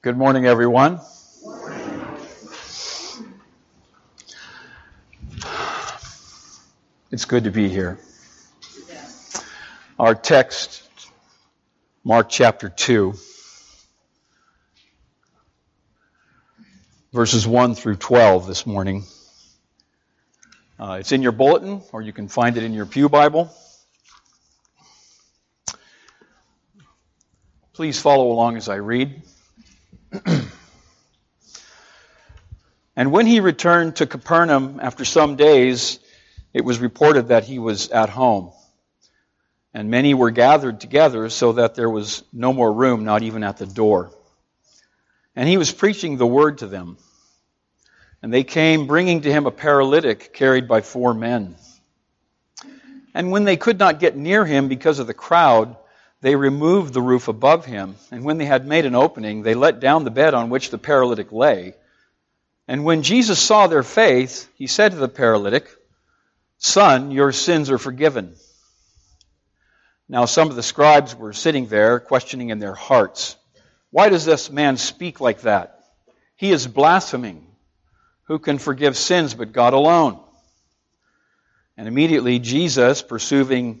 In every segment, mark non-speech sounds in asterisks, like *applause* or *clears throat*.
Good morning, everyone. It's good to be here. Our text, Mark chapter 2, verses 1 through 12 this morning. Uh, it's in your bulletin, or you can find it in your Pew Bible. Please follow along as I read. *clears throat* and when he returned to Capernaum after some days, it was reported that he was at home. And many were gathered together so that there was no more room, not even at the door. And he was preaching the word to them. And they came bringing to him a paralytic carried by four men. And when they could not get near him because of the crowd, they removed the roof above him. And when they had made an opening, they let down the bed on which the paralytic lay. And when Jesus saw their faith, he said to the paralytic, Son, your sins are forgiven. Now some of the scribes were sitting there, questioning in their hearts, Why does this man speak like that? He is blaspheming. Who can forgive sins but God alone? And immediately Jesus, perceiving,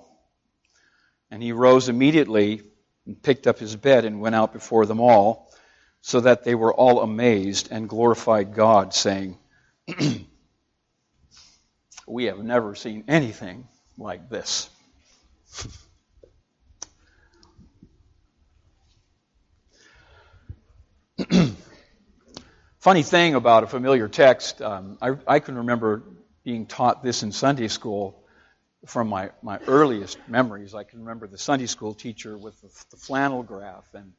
And he rose immediately and picked up his bed and went out before them all, so that they were all amazed and glorified God, saying, *clears throat* We have never seen anything like this. *clears throat* Funny thing about a familiar text, um, I, I, can remember being taught this in Sunday school from my, my earliest memories. I can remember the Sunday school teacher with the, the flannel graph, and,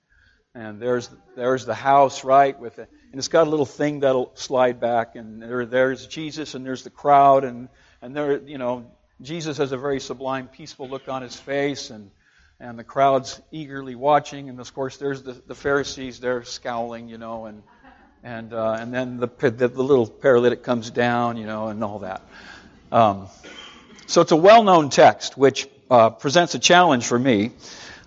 and there's, there's the house, right, with it, and it's got a little thing that'll slide back, and there, there's Jesus, and there's the crowd, and, and there, you know, Jesus has a very sublime, peaceful look on his face, and, and the crowd's eagerly watching. And of course, there's the, the Pharisees, they're scowling, you know, and, and, uh, and then the, the, the, little paralytic comes down, you know, and all that. Um, so it's a well known text which uh, presents a challenge for me,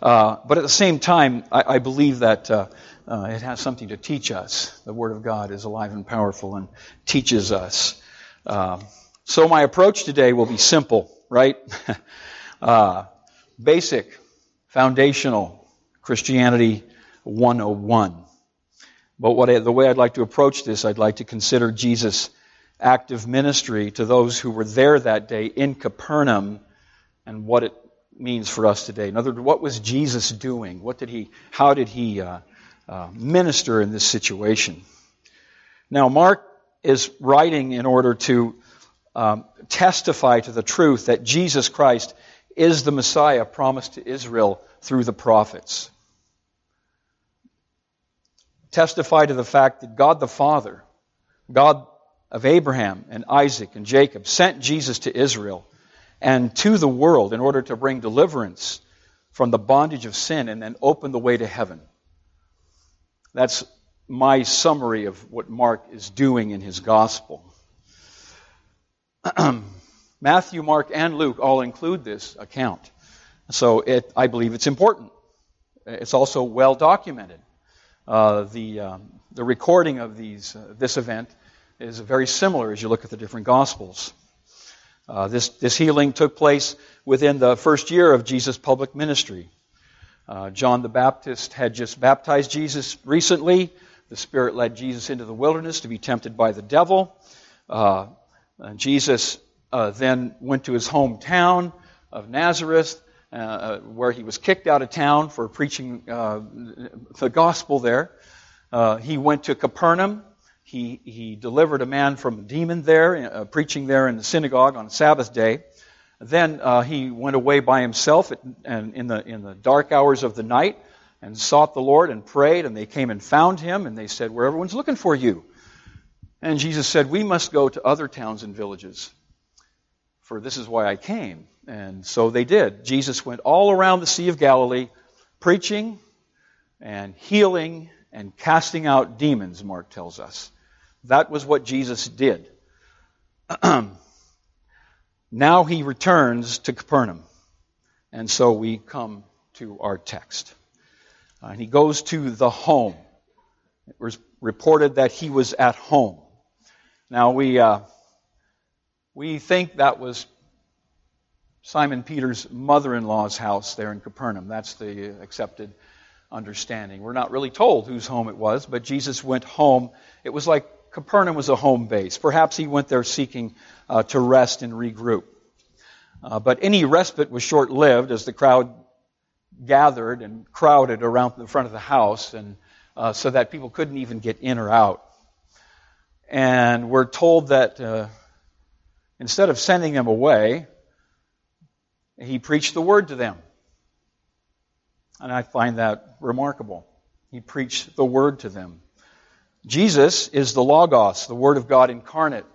uh, but at the same time, I, I believe that. Uh, uh, it has something to teach us. The Word of God is alive and powerful and teaches us. Um, so my approach today will be simple, right? *laughs* uh, basic, foundational Christianity 101. But what I, the way I'd like to approach this, I'd like to consider Jesus' active ministry to those who were there that day in Capernaum and what it means for us today. In other words, what was Jesus doing? What did he, how did he uh, uh, minister in this situation? Now, Mark is writing in order to um, testify to the truth that Jesus Christ is the Messiah promised to Israel through the prophets. Testify to the fact that God the Father, God of Abraham and Isaac and Jacob, sent Jesus to Israel and to the world in order to bring deliverance from the bondage of sin and then open the way to heaven. That's my summary of what Mark is doing in his gospel. *clears throat* Matthew, Mark, and Luke all include this account. So it, I believe it's important. It's also well documented. Uh, the, um, the recording of these, uh, this event is very similar as you look at the different Gospels. Uh, this, this healing took place within the first year of Jesus' public ministry. Uh, John the Baptist had just baptized Jesus recently. The Spirit led Jesus into the wilderness to be tempted by the devil. Uh, Jesus uh, then went to his hometown of Nazareth, uh, uh where he was kicked out of town for preaching the gospel there. He went to Capernaum. He, he delivered a man from a demon there, uh, preaching there in the synagogue on Sabbath day. Then uh, he went away by himself at, and in, the, in the dark hours of the night and sought the Lord and prayed, and they came and found him, and they said, Where everyone's looking for you. And Jesus said, We must go to other towns and villages, for this is why I came. And so they did. Jesus went all around the Sea of Galilee, preaching and healing and casting out demons, Mark tells us. That was what Jesus did. *clears throat* now he returns to Capernaum. And so we come to our text. Uh, and he goes to the home. It was reported that he was at home. Now we uh, we think that was Simon Peter's mother-in-law's house there in Capernaum. That's the accepted understanding. We're not really told whose home it was, but Jesus went home. It was like Capernaum was a home base. Perhaps he went there seeking uh, to rest and regroup. Uh, but any respite was short-lived as the crowd gathered and crowded around the front of the house, and uh, so that people couldn't even get in or out. And we're told that uh, instead of sending them away, he preached the word to them. And I find that remarkable. He preached the word to them. Jesus is the Logos, the Word of God incarnate.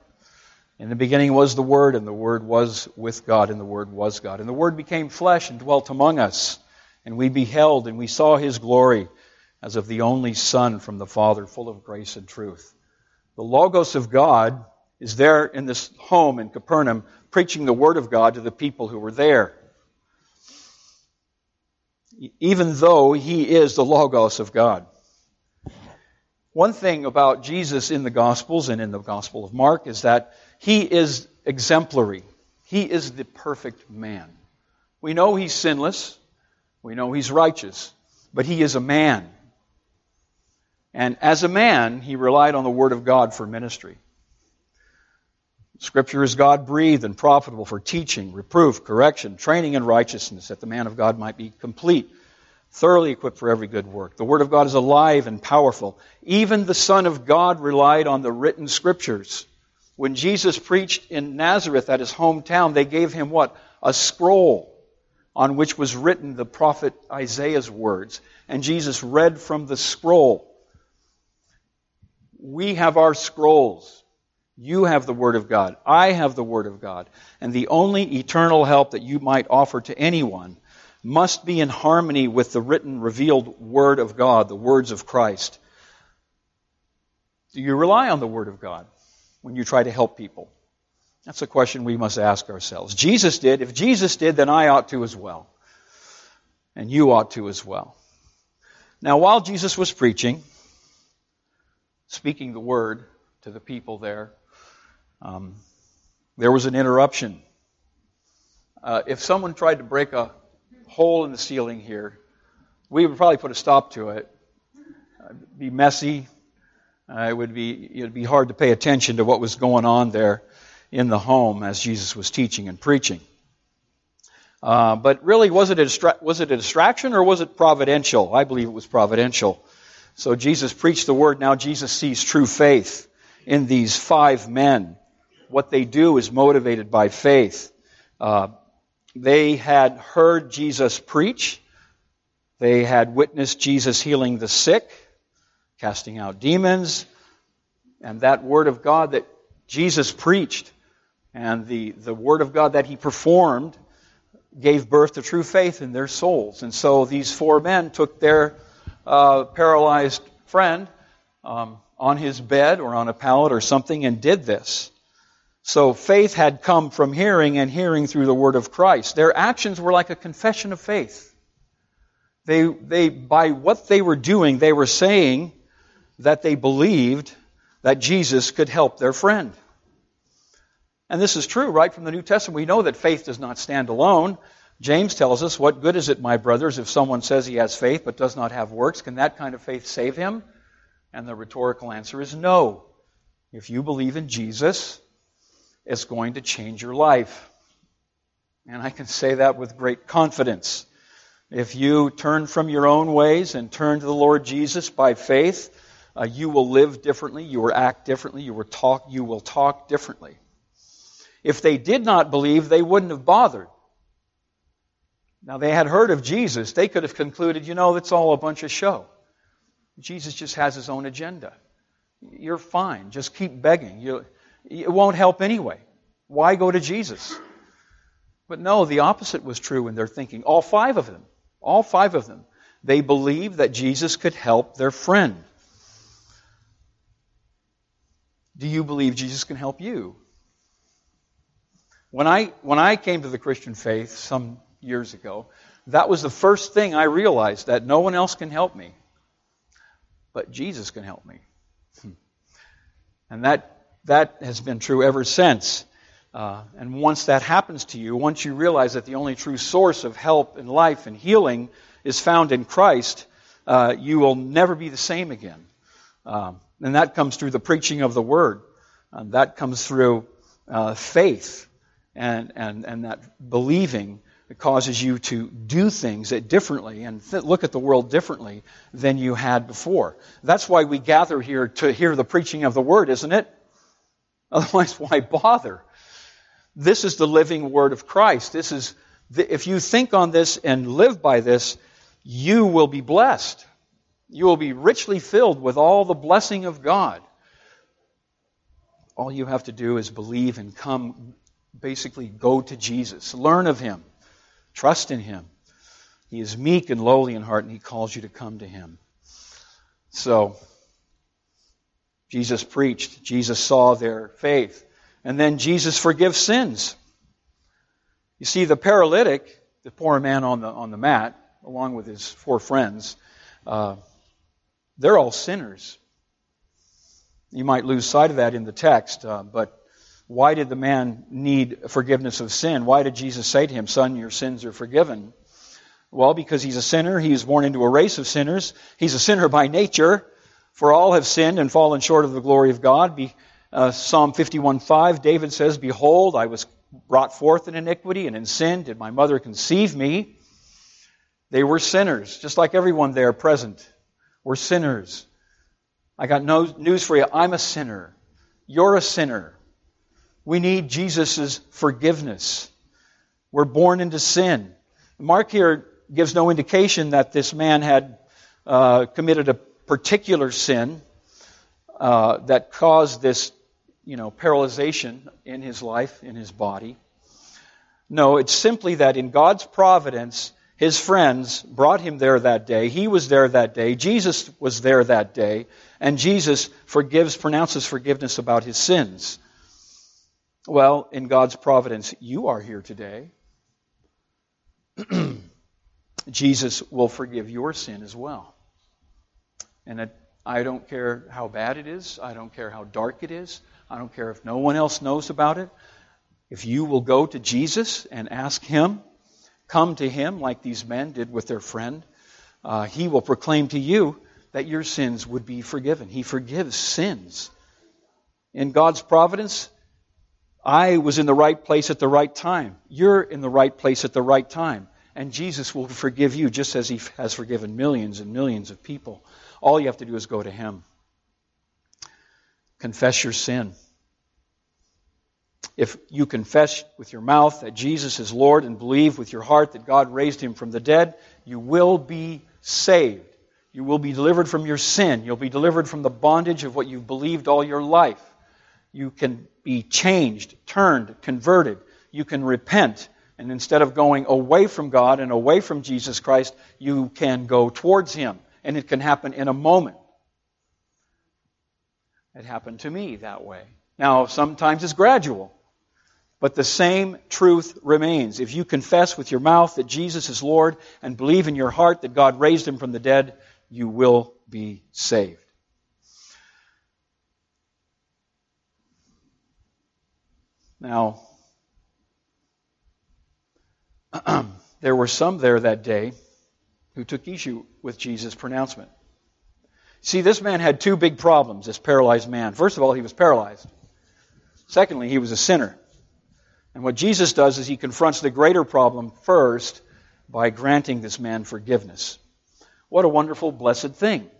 In the beginning was the Word, and the Word was with God, and the Word was God. And the Word became flesh and dwelt among us. And we beheld and we saw his glory as of the only Son from the Father, full of grace and truth. The Logos of God is there in this home in Capernaum, preaching the Word of God to the people who were there. Even though he is the Logos of God. One thing about Jesus in the Gospels and in the Gospel of Mark is that he is exemplary. He is the perfect man. We know he's sinless. We know he's righteous, but he is a man. And as a man, he relied on the Word of God for ministry. Scripture is God breathed and profitable for teaching, reproof, correction, training in righteousness, that the man of God might be complete, thoroughly equipped for every good work. The Word of God is alive and powerful. Even the Son of God relied on the written Scriptures. When Jesus preached in Nazareth at his hometown, they gave him what? A scroll on which was written the prophet Isaiah's words. And Jesus read from the scroll. We have our scrolls. You have the Word of God. I have the Word of God. And the only eternal help that you might offer to anyone must be in harmony with the written, revealed Word of God, the words of Christ. Do you rely on the Word of God when you try to help people? That's a question we must ask ourselves. Jesus did. If Jesus did, then I ought to as well. And you ought to as well. Now, while Jesus was preaching, speaking the word to the people there, um, there was an interruption. Uh, if someone tried to break a hole in the ceiling here, we would probably put a stop to it. It'd be messy. Uh, it would be it'd be hard to pay attention to what was going on there in the home as Jesus was teaching and preaching. Uh, but really, was it, a distra- was it a distraction or was it providential? I believe it was providential. So Jesus preached the word. Now Jesus sees true faith in these five men. What they do is motivated by faith. Uh, they had heard Jesus preach. They had witnessed Jesus healing the sick, casting out demons, and that word of God that Jesus preached and the, the Word of God that he performed gave birth to true faith in their souls. And so these four men took their uh, paralyzed friend um, on his bed or on a pallet or something and did this. So faith had come from hearing and hearing through the word of Christ. Their actions were like a confession of faith. They, they, by what they were doing, they were saying that they believed that Jesus could help their friend. And this is true right from the New Testament. We know that faith does not stand alone. James tells us, What good is it, my brothers, if someone says he has faith but does not have works? Can that kind of faith save him? And the rhetorical answer is no. If you believe in Jesus, it's going to change your life. And I can say that with great confidence. If you turn from your own ways and turn to the Lord Jesus by faith, uh, you will live differently, you will act differently, you will talk, you will talk differently. If they did not believe, they wouldn't have bothered. Now, they had heard of Jesus. They could have concluded, you know, it's all a bunch of show. Jesus just has his own agenda. You're fine. Just keep begging. You, it won't help anyway. Why go to Jesus? But no, the opposite was true in their thinking. All five of them, all five of them, they believed that Jesus could help their friend. Do you believe Jesus can help you? When I, when I came to the Christian faith some years ago, that was the first thing I realized that no one else can help me, but Jesus can help me. Hmm. And that, that has been true ever since. Uh, and once that happens to you, once you realize that the only true source of help in life and healing is found in Christ, uh, you will never be the same again. Um, and that comes through the preaching of the Word. Uh, that comes through uh, faith and, and, and that believing that causes you to do things differently and th- look at the world differently than you had before. That's why we gather here to hear the preaching of the Word, isn't it? *laughs* Otherwise, why bother? This is the living Word of Christ. This is, the, if you think on this and live by this, you will be blessed. You will be richly filled with all the blessing of God. All you have to do is believe and come, basically go to Jesus. Learn of Him. Trust in Him. He is meek and lowly in heart, and He calls you to come to Him. So, Jesus preached. Jesus saw their faith. And then Jesus forgives sins. You see, the paralytic, the poor man on the, on the mat, along with his four friends, uh, they're all sinners. You might lose sight of that in the text, uh, but why did the man need forgiveness of sin? Why did Jesus say to him, Son, your sins are forgiven? Well, because he's a sinner. He was born into a race of sinners. He's a sinner by nature. For all have sinned and fallen short of the glory of God. Be, uh, Psalm 51:5, David says, Behold, I was brought forth in iniquity, and in sin did my mother conceive me. They were sinners, just like everyone there present were sinners. I got no news for you. I'm a sinner. You're a sinner. We need Jesus' forgiveness. We're born into sin. Mark here gives no indication that this man had uh, committed a particular sin uh, that caused this, you know, paralyzation in his life, in his body. No, it's simply that in God's providence, his friends brought him there that day. He was there that day. Jesus was there that day. And Jesus forgives, pronounces forgiveness about his sins. Well, in God's providence, you are here today. *clears throat* Jesus will forgive your sin as well. And it, I don't care how bad it is. I don't care how dark it is. I don't care if no one else knows about it. If you will go to Jesus and ask Him, come to Him like these men did with their friend, uh, He will proclaim to you that your sins would be forgiven. He forgives sins. In God's providence, I was in the right place at the right time. You're in the right place at the right time. And Jesus will forgive you just as He has forgiven millions and millions of people. All you have to do is go to Him. Confess your sin. If you confess with your mouth that Jesus is Lord and believe with your heart that God raised Him from the dead, you will be saved. You will be delivered from your sin. You'll be delivered from the bondage of what you've believed all your life. You can be changed, turned, converted. You can repent. And instead of going away from God and away from Jesus Christ, you can go towards Him. And it can happen in a moment. It happened to me that way. Now, sometimes it's gradual. But the same truth remains. If you confess with your mouth that Jesus is Lord and believe in your heart that God raised him from the dead, you will be saved. Now, *clears throat* there were some there that day who took issue with Jesus' pronouncement. See, this man had two big problems, this paralyzed man. First of all, he was paralyzed. Secondly, he was a sinner. And what Jesus does is he confronts the greater problem first by granting this man forgiveness. What a wonderful, blessed thing.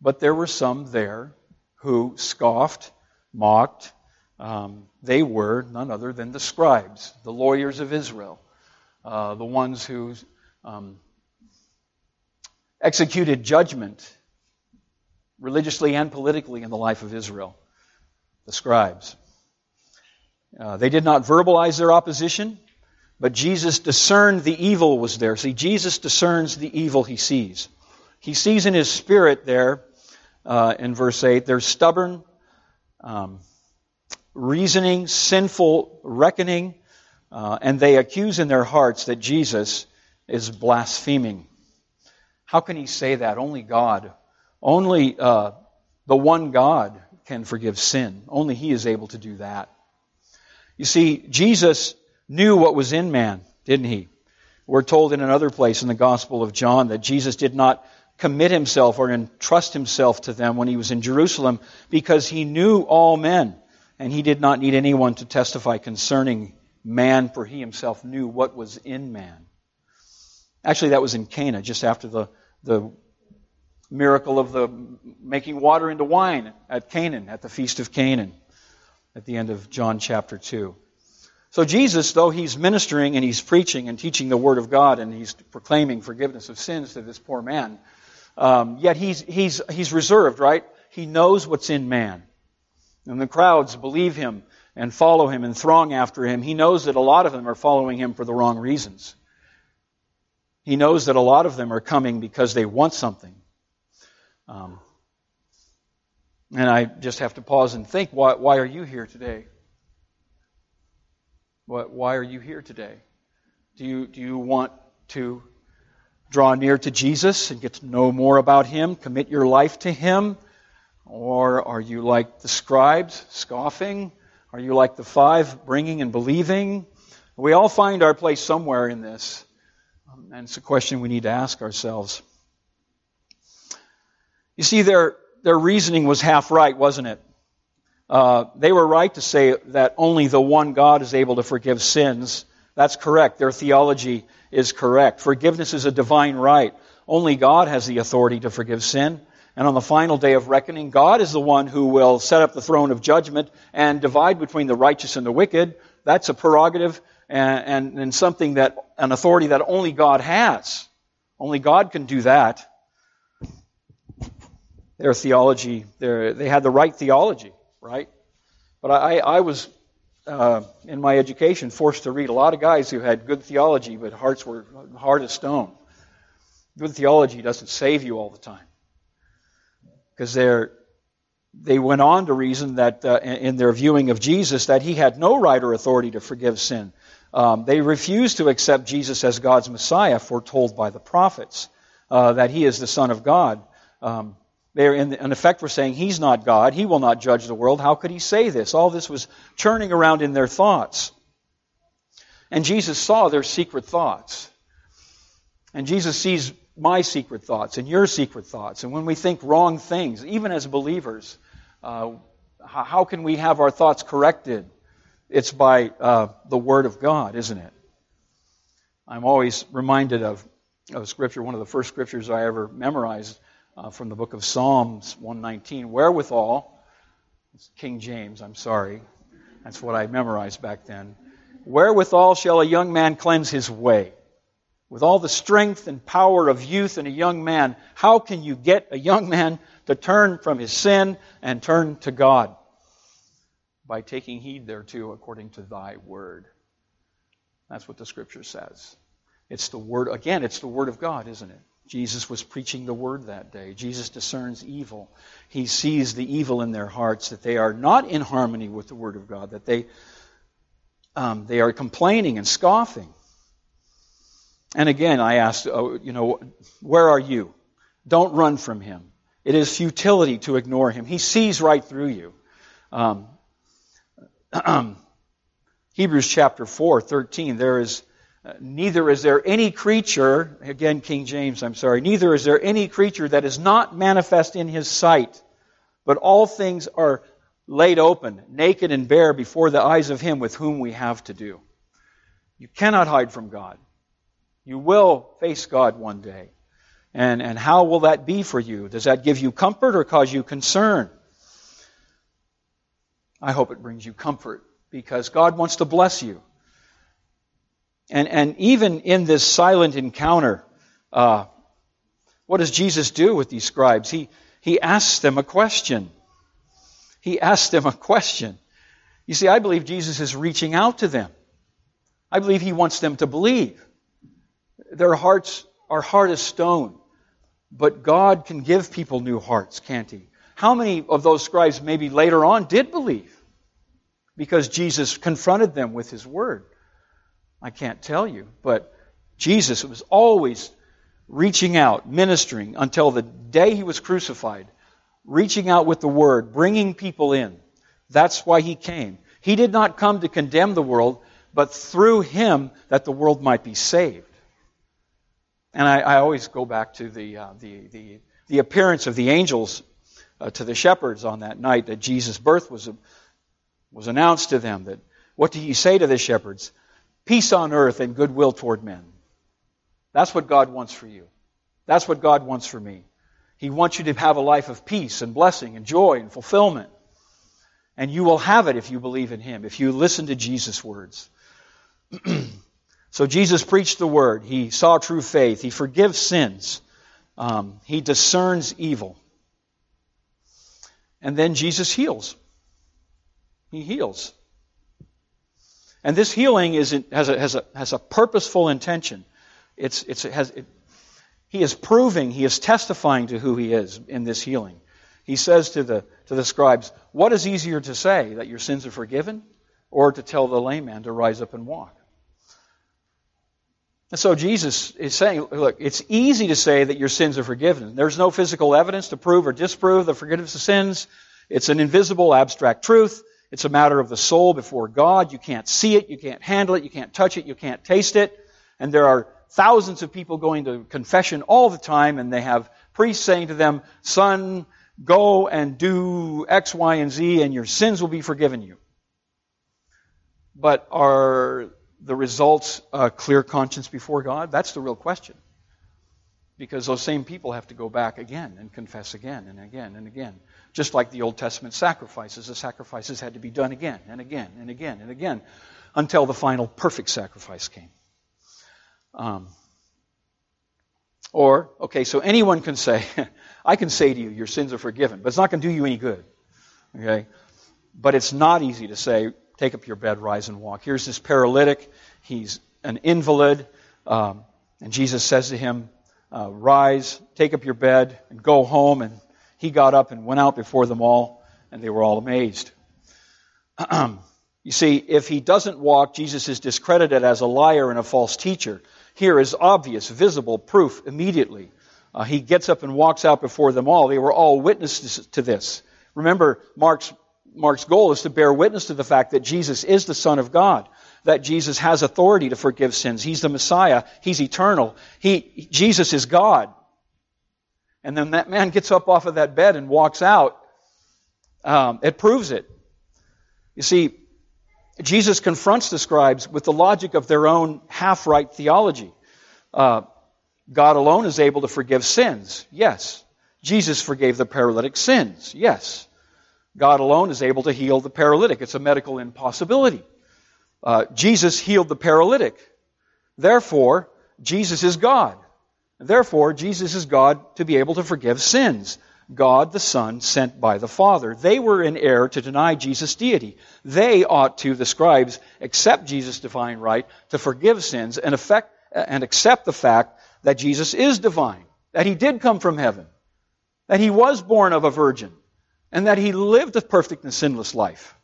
But there were some there who scoffed, mocked, um, they were none other than the scribes, the lawyers of Israel. Uh, the ones who um, executed judgment religiously and politically in the life of Israel, the scribes. Uh, they did not verbalize their opposition, but Jesus discerned the evil was there. See, Jesus discerns the evil he sees. He sees in his spirit there, uh, in verse 8, their stubborn, um, reasoning, sinful reckoning, uh, and they accuse in their hearts that Jesus is blaspheming. How can he say that? Only God. Only uh, the one God can forgive sin. Only he is able to do that. You see, Jesus knew what was in man, didn't he? We're told in another place in the Gospel of John that Jesus did not commit himself or entrust himself to them when he was in Jerusalem because he knew all men and he did not need anyone to testify concerning man, for he himself knew what was in man. Actually, that was in Cana, just after the, the miracle of the making water into wine at Canaan, at the Feast of Canaan, at the end of John chapter 2. So Jesus, though he's ministering and he's preaching and teaching the Word of God and he's proclaiming forgiveness of sins to this poor man, um, yet he's, he's, he's reserved, right? He knows what's in man. And the crowds believe him and follow him and throng after him. He knows that a lot of them are following him for the wrong reasons. He knows that a lot of them are coming because they want something. Um, and I just have to pause and think why, why are you here today? What, why are you here today? Do you, do you want to draw near to Jesus and get to know more about Him, commit your life to Him? Or are you like the scribes, scoffing? Are you like the five, bringing and believing? We all find our place somewhere in this. Um, and it's a question we need to ask ourselves. You see, their, their reasoning was half right, wasn't it? Uh, they were right to say that only the one God is able to forgive sins. That's correct. Their theology is correct. Forgiveness is a divine right. Only God has the authority to forgive sin. And on the final day of reckoning, God is the one who will set up the throne of judgment and divide between the righteous and the wicked. That's a prerogative and, and, and something that, an authority that only God has. Only God can do that. Their theology, their, they had the right theology right? But I, I was, uh, in my education, forced to read a lot of guys who had good theology, but hearts were hard as stone. Good theology doesn't save you all the time. Because they're, they went on to reason that uh, in their viewing of Jesus that he had no right or authority to forgive sin. Um, they refused to accept Jesus as God's Messiah, foretold by the prophets, uh, that he is the Son of God. Um, they, in, in effect, were saying, He's not God. He will not judge the world. How could He say this? All this was churning around in their thoughts. And Jesus saw their secret thoughts. And Jesus sees my secret thoughts and your secret thoughts. And when we think wrong things, even as believers, uh, how can we have our thoughts corrected? It's by uh, the Word of God, isn't it? I'm always reminded of, of Scripture, one of the first Scriptures I ever memorized uh, from the book of Psalms 119. Wherewithal, King James, I'm sorry. That's what I memorized back then. Wherewithal shall a young man cleanse his way? With all the strength and power of youth in a young man, how can you get a young man to turn from his sin and turn to God? By taking heed thereto according to thy word. That's what the scripture says. It's the word, again, it's the word of God, isn't it? Jesus was preaching the word that day. Jesus discerns evil. He sees the evil in their hearts, that they are not in harmony with the word of God, that they, um, they are complaining and scoffing. And again, I asked, oh, you know, where are you? Don't run from him. It is futility to ignore him. He sees right through you. Um, *clears throat* Hebrews chapter 4, 13, there is neither is there any creature, again, King James, I'm sorry, neither is there any creature that is not manifest in his sight, but all things are laid open, naked and bare before the eyes of him with whom we have to do. You cannot hide from God. You will face God one day. And, and how will that be for you? Does that give you comfort or cause you concern? I hope it brings you comfort because God wants to bless you. And, and even in this silent encounter, uh, what does Jesus do with these scribes? He, he asks them a question. He asks them a question. You see, I believe Jesus is reaching out to them. I believe he wants them to believe. Their hearts are hard as stone. But God can give people new hearts, can't he? How many of those scribes maybe later on did believe? Because Jesus confronted them with his word. I can't tell you, but Jesus was always reaching out, ministering until the day he was crucified, reaching out with the word, bringing people in. That's why he came. He did not come to condemn the world, but through him that the world might be saved. And I, I always go back to the, uh, the, the, the, appearance of the angels uh, to the shepherds on that night that Jesus' birth was, was announced to them. That what did he say to the shepherds? Peace on earth and goodwill toward men. That's what God wants for you. That's what God wants for me. He wants you to have a life of peace and blessing and joy and fulfillment. And you will have it if you believe in Him, if you listen to Jesus' words. *clears throat* so Jesus preached the word. He saw true faith. He forgives sins. Um, he discerns evil. And then Jesus heals. He heals. And this healing is, has, a, has, a, has a purposeful intention. It's, it's, it has, it, he is proving, he is testifying to who he is in this healing. He says to the, to the scribes, What is easier to say, that your sins are forgiven, or to tell the lame man to rise up and walk? And so Jesus is saying, look, it's easy to say that your sins are forgiven. There's no physical evidence to prove or disprove the forgiveness of sins. It's an invisible, abstract truth. It's a matter of the soul before God. You can't see it, you can't handle it, you can't touch it, you can't taste it. And there are thousands of people going to confession all the time, and they have priests saying to them, Son, go and do X, Y, and Z, and your sins will be forgiven you. But are the results a clear conscience before God? That's the real question. Because those same people have to go back again and confess again and again and again. Just like the Old Testament sacrifices, the sacrifices had to be done again and again and again and again until the final perfect sacrifice came. Um, or, okay, so anyone can say, *laughs* I can say to you, your sins are forgiven, but it's not going to do you any good. Okay? But it's not easy to say, take up your bed, rise and walk. Here's this paralytic. He's an invalid. Um, and Jesus says to him, uh, rise, take up your bed, and go home. And he got up and went out before them all, and they were all amazed. *clears throat* you see, if he doesn't walk, Jesus is discredited as a liar and a false teacher here is obvious, visible proof immediately. Uh, he gets up and walks out before them all. They were all witnesses to this. Remember, Mark's, Mark's goal is to bear witness to the fact that Jesus is the Son of God, that Jesus has authority to forgive sins. He's the Messiah. He's eternal. He, Jesus is God. And then that man gets up off of that bed and walks out. Um, it proves it. You see, Jesus confronts the scribes with the logic of their own half right theology. Uh, God alone is able to forgive sins. Yes. Jesus forgave the paralytic sins. Yes. God alone is able to heal the paralytic. It's a medical impossibility. Uh, Jesus healed the paralytic. Therefore, Jesus is God. Therefore, Jesus is God to be able to forgive sins. God the Son sent by the Father. They were in error to deny Jesus' deity. They ought to, the scribes, accept Jesus' divine right to forgive sins and, effect, and accept the fact that Jesus is divine, that he did come from heaven, that he was born of a virgin, and that he lived a perfect and sinless life.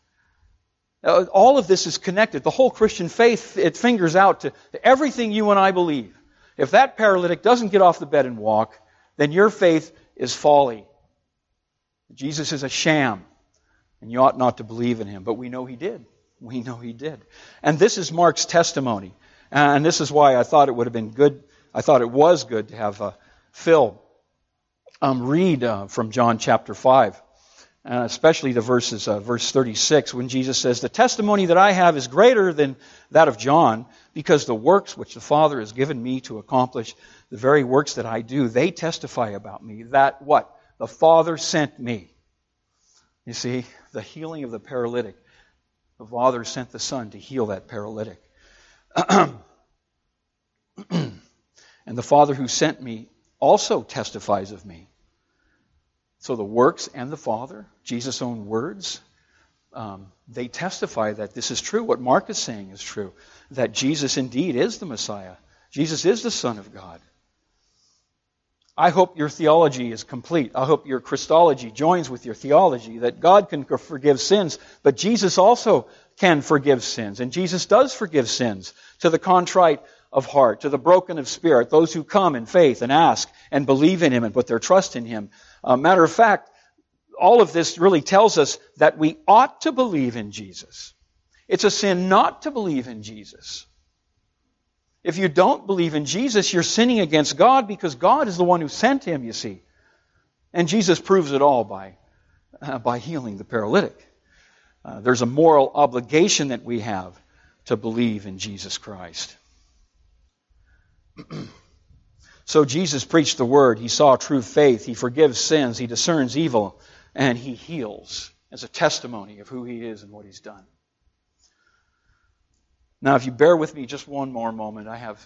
Uh, all of this is connected. The whole Christian faith, it fingers out to, to everything you and I believe. If that paralytic doesn't get off the bed and walk, then your faith is folly. Jesus is a sham, and you ought not to believe in him. But we know he did. We know he did. And this is Mark's testimony. And this is why I thought it would have been good, I thought it was good to have uh, Phil um, read uh, from John chapter 5. Uh, especially the verses, uh, verse 36, when Jesus says, The testimony that I have is greater than that of John, because the works which the Father has given me to accomplish, the very works that I do, they testify about me. That what? The Father sent me. You see, the healing of the paralytic. The Father sent the Son to heal that paralytic. *clears throat* and the Father who sent me also testifies of me. So the works and the Father, Jesus' own words, um, they testify that this is true. What Mark is saying is true. That Jesus indeed is the Messiah. Jesus is the Son of God. I hope your theology is complete. I hope your Christology joins with your theology that God can forgive sins, but Jesus also can forgive sins. And Jesus does forgive sins to the contrite of heart, to the broken of spirit, those who come in faith and ask and believe in Him and put their trust in Him. Uh, matter of fact, all of this really tells us that we ought to believe in Jesus. It's a sin not to believe in Jesus. If you don't believe in Jesus, you're sinning against God because God is the one who sent him, you see. And Jesus proves it all by, uh, by healing the paralytic. Uh, there's a moral obligation that we have to believe in Jesus Christ. *clears throat* so Jesus preached the word. He saw true faith. He forgives sins. He discerns evil. And he heals as a testimony of who he is and what he's done. Now, if you bear with me just one more moment, I have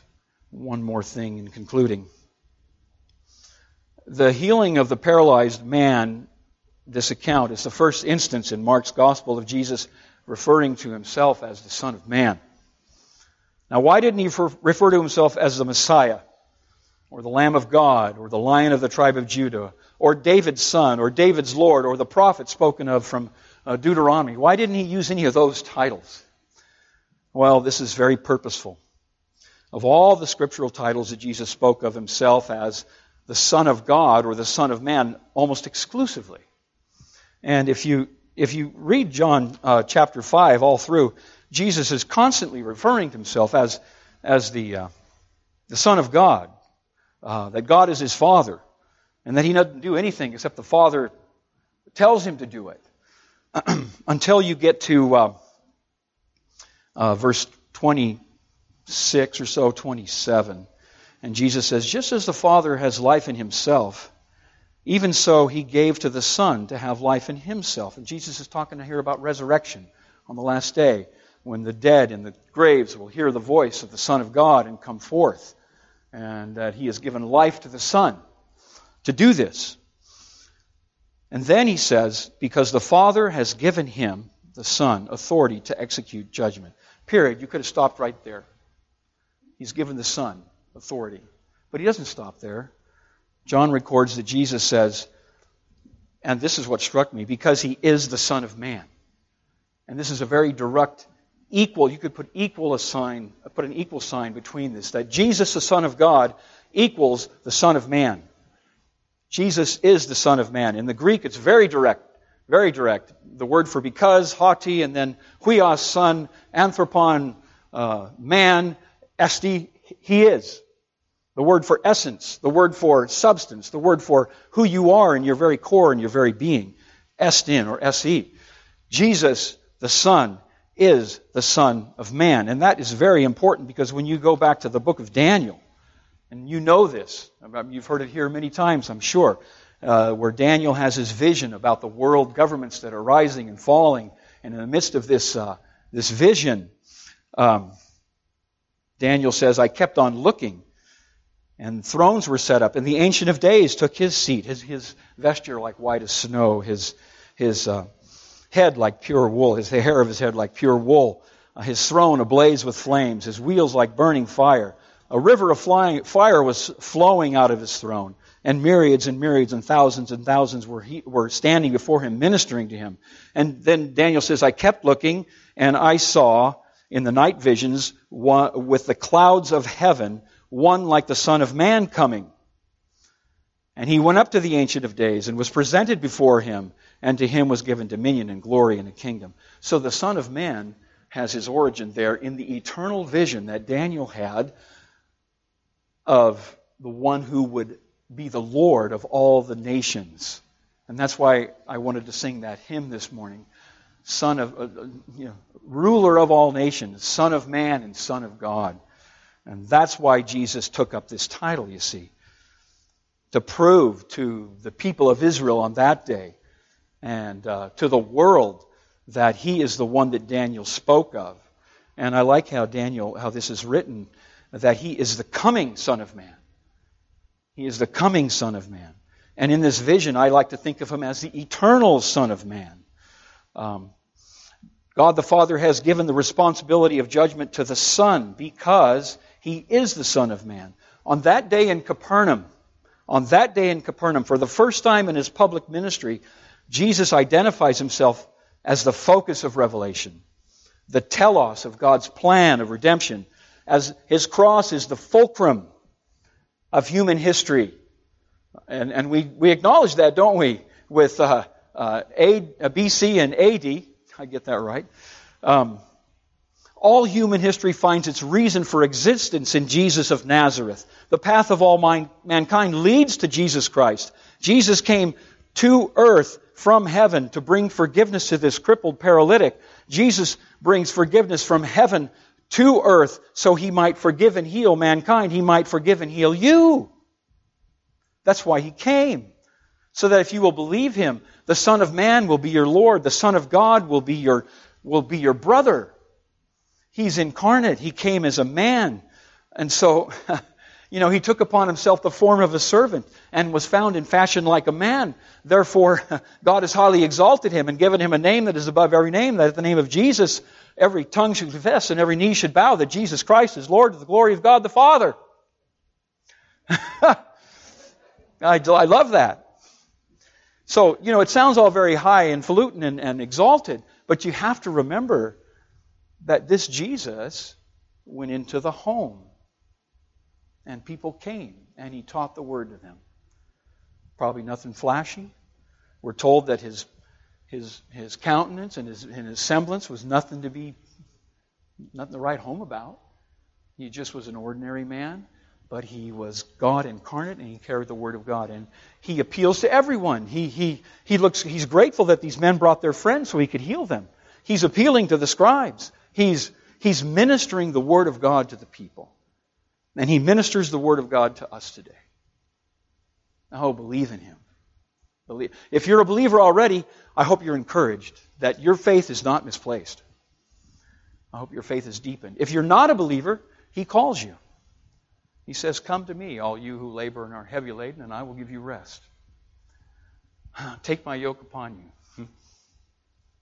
one more thing in concluding. The healing of the paralyzed man, this account, is the first instance in Mark's Gospel of Jesus referring to himself as the Son of Man. Now, why didn't he refer to himself as the Messiah, or the Lamb of God, or the Lion of the tribe of Judah, or David's Son, or David's Lord, or the prophet spoken of from uh, Deuteronomy? Why didn't he use any of those titles? Well, this is very purposeful. Of all the scriptural titles that Jesus spoke of himself as the Son of God or the Son of Man almost exclusively. And if you, if you read John uh, chapter 5 all through, Jesus is constantly referring to himself as, as the, uh, the Son of God, uh, that God is his Father, and that he doesn't do anything except the Father tells him to do it. *clears throat* Until you get to uh, uh, verse 26 or so, 27. And Jesus says, Just as the Father has life in himself, even so he gave to the Son to have life in himself. And Jesus is talking here about resurrection on the last day, when the dead in the graves will hear the voice of the Son of God and come forth. And that he has given life to the Son to do this. And then he says, because the Father has given him, the Son, authority to execute judgment. Period. You could have stopped right there. He's given the Son authority. But he doesn't stop there. John records that Jesus says, and this is what struck me, because he is the Son of Man. And this is a very direct, equal, you could put equal a sign, put an equal sign between this, that Jesus, the Son of God, equals the Son of Man. Jesus is the Son of Man. In the Greek, it's very direct. Very direct. The word for because, hoti, and then huios, son, anthropon, uh, man, esti, he is. The word for essence, the word for substance, the word for who you are in your very core and your very being. Estin or se. Jesus, the Son, is the Son of Man. And that is very important because when you go back to the book of Daniel, and you know this, you've heard it here many times, I'm sure uh, where Daniel has his vision about the world governments that are rising and falling. And in the midst of this, uh, this vision, um, Daniel says, I kept on looking, and thrones were set up, and the Ancient of Days took his seat, his, his vesture like white as snow, his, his uh, head like pure wool, his hair of his head like pure wool, uh, his throne ablaze with flames, his wheels like burning fire. A river of flying, fire was flowing out of his throne and myriads and myriads and thousands and thousands were, he, were standing before him, ministering to him. And then Daniel says, I kept looking, and I saw in the night visions one, with the clouds of heaven one like the Son of Man coming. And he went up to the Ancient of Days and was presented before him, and to him was given dominion and glory and a kingdom. So the Son of Man has his origin there in the eternal vision that Daniel had of the one who would be the Lord of all the nations. And that's why I wanted to sing that hymn this morning. Son of, uh, uh, you know, ruler of all nations, Son of man and Son of God. And that's why Jesus took up this title, you see. To prove to the people of Israel on that day and uh, to the world that he is the one that Daniel spoke of. And I like how Daniel, how this is written, that he is the coming Son of Man. He is the coming Son of Man. And in this vision, I like to think of him as the eternal Son of Man. Um, God the Father has given the responsibility of judgment to the Son because he is the Son of Man. On that day in Capernaum, on that day in Capernaum, for the first time in his public ministry, Jesus identifies himself as the focus of revelation, the telos of God's plan of redemption, as his cross is the fulcrum of human history. And, and we, we acknowledge that, don't we? With uh, uh, A, uh, BC and AD, I get that right. Um, all human history finds its reason for existence in Jesus of Nazareth. The path of all mankind leads to Jesus Christ. Jesus came to earth from heaven to bring forgiveness to this crippled paralytic. Jesus brings forgiveness from heaven to earth so he might forgive and heal mankind. He might forgive and heal you. That's why he came. So that if you will believe him, the Son of Man will be your Lord. The Son of God will be your, will be your brother. He's incarnate. He came as a man. And so, *laughs* you know, he took upon himself the form of a servant and was found in fashion like a man. Therefore, *laughs* God has highly exalted him and given him a name that is above every name, that at the name of Jesus, every tongue should confess and every knee should bow that Jesus Christ is Lord to the glory of God the Father. *laughs* I, I love that. So, you know, it sounds all very high and falutin and, and exalted, but you have to remember that this Jesus went into the home and people came and he taught the word to them. Probably nothing flashy. We're told that his, his, his countenance and his, and his semblance was nothing to be, nothing to write home about. He just was an ordinary man but he was God incarnate and he carried the word of God. And he appeals to everyone. He, he, he looks, he's grateful that these men brought their friends so he could heal them. He's appealing to the scribes. He's, he's ministering the word of God to the people. And he ministers the word of God to us today. Oh, believe in him. Believe. If you're a believer already, I hope you're encouraged that your faith is not misplaced. I hope your faith is deepened. If you're not a believer, he calls you. He says, Come to me, all you who labor and are heavy laden, and I will give you rest. *sighs* Take my yoke upon you hmm,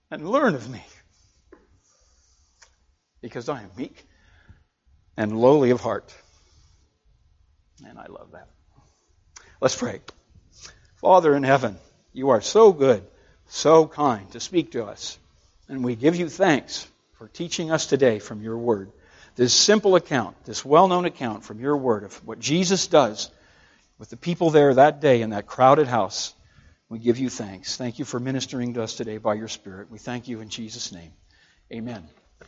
and learn of me, because I am meek and lowly of heart. And I love that. Let's pray. Father in heaven, you are so good, so kind to speak to us. And we give you thanks for teaching us today from your word this simple account, this well known account from your word of what Jesus does with the people there that day in that crowded house. We give you thanks. Thank you for ministering to us today by your Spirit. We thank you in Jesus' name. Amen.